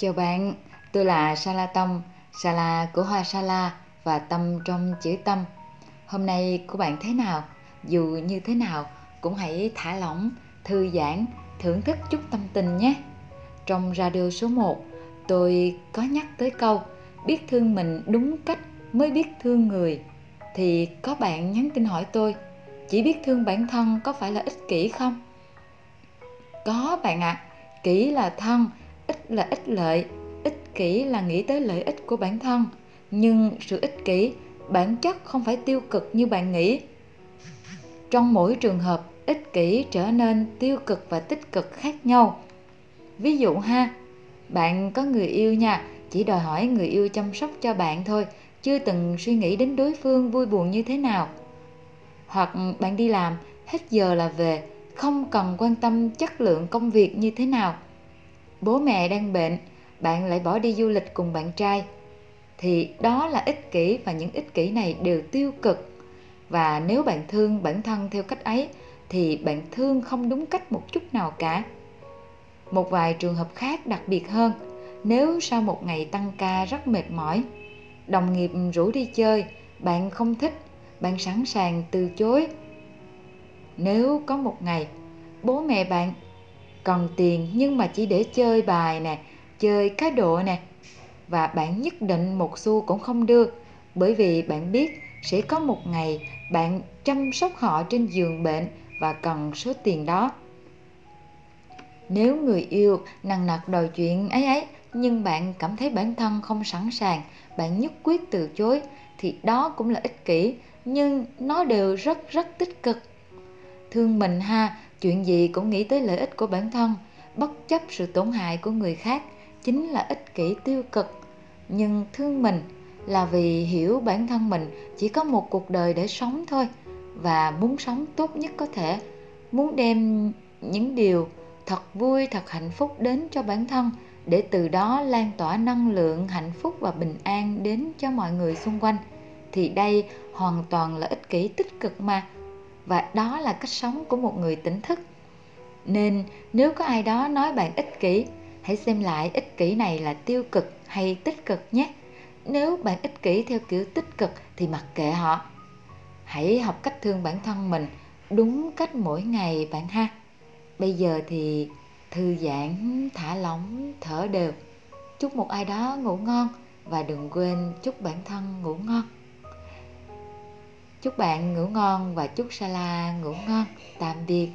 Chào bạn, tôi là Sala Tâm, Sala của hoa Sala và Tâm trong chữ Tâm. Hôm nay của bạn thế nào? Dù như thế nào cũng hãy thả lỏng, thư giãn, thưởng thức chút tâm tình nhé. Trong radio số 1, tôi có nhắc tới câu biết thương mình đúng cách mới biết thương người. Thì có bạn nhắn tin hỏi tôi, chỉ biết thương bản thân có phải là ích kỷ không? Có bạn ạ, à, kỹ là thân, là ích lợi, ích kỷ là nghĩ tới lợi ích của bản thân. Nhưng sự ích kỷ bản chất không phải tiêu cực như bạn nghĩ. Trong mỗi trường hợp, ích kỷ trở nên tiêu cực và tích cực khác nhau. Ví dụ ha, bạn có người yêu nha, chỉ đòi hỏi người yêu chăm sóc cho bạn thôi, chưa từng suy nghĩ đến đối phương vui buồn như thế nào. Hoặc bạn đi làm, hết giờ là về, không cần quan tâm chất lượng công việc như thế nào. Bố mẹ đang bệnh, bạn lại bỏ đi du lịch cùng bạn trai. Thì đó là ích kỷ và những ích kỷ này đều tiêu cực. Và nếu bạn thương bản thân theo cách ấy thì bạn thương không đúng cách một chút nào cả. Một vài trường hợp khác đặc biệt hơn, nếu sau một ngày tăng ca rất mệt mỏi, đồng nghiệp rủ đi chơi, bạn không thích, bạn sẵn sàng từ chối nếu có một ngày bố mẹ bạn cần tiền nhưng mà chỉ để chơi bài nè, chơi cá độ nè. Và bạn nhất định một xu cũng không đưa bởi vì bạn biết sẽ có một ngày bạn chăm sóc họ trên giường bệnh và cần số tiền đó. Nếu người yêu nằng nặc đòi chuyện ấy ấy, nhưng bạn cảm thấy bản thân không sẵn sàng, bạn nhất quyết từ chối, thì đó cũng là ích kỷ, nhưng nó đều rất rất tích cực. Thương mình ha chuyện gì cũng nghĩ tới lợi ích của bản thân, bất chấp sự tổn hại của người khác chính là ích kỷ tiêu cực. Nhưng thương mình là vì hiểu bản thân mình chỉ có một cuộc đời để sống thôi và muốn sống tốt nhất có thể, muốn đem những điều thật vui, thật hạnh phúc đến cho bản thân để từ đó lan tỏa năng lượng hạnh phúc và bình an đến cho mọi người xung quanh. Thì đây hoàn toàn là ích kỷ tích cực mà và đó là cách sống của một người tỉnh thức. Nên nếu có ai đó nói bạn ích kỷ, hãy xem lại ích kỷ này là tiêu cực hay tích cực nhé. Nếu bạn ích kỷ theo kiểu tích cực thì mặc kệ họ. Hãy học cách thương bản thân mình đúng cách mỗi ngày bạn ha. Bây giờ thì thư giãn, thả lỏng, thở đều. Chúc một ai đó ngủ ngon và đừng quên chúc bản thân ngủ ngon chúc bạn ngủ ngon và chúc sala ngủ ngon. Tạm biệt.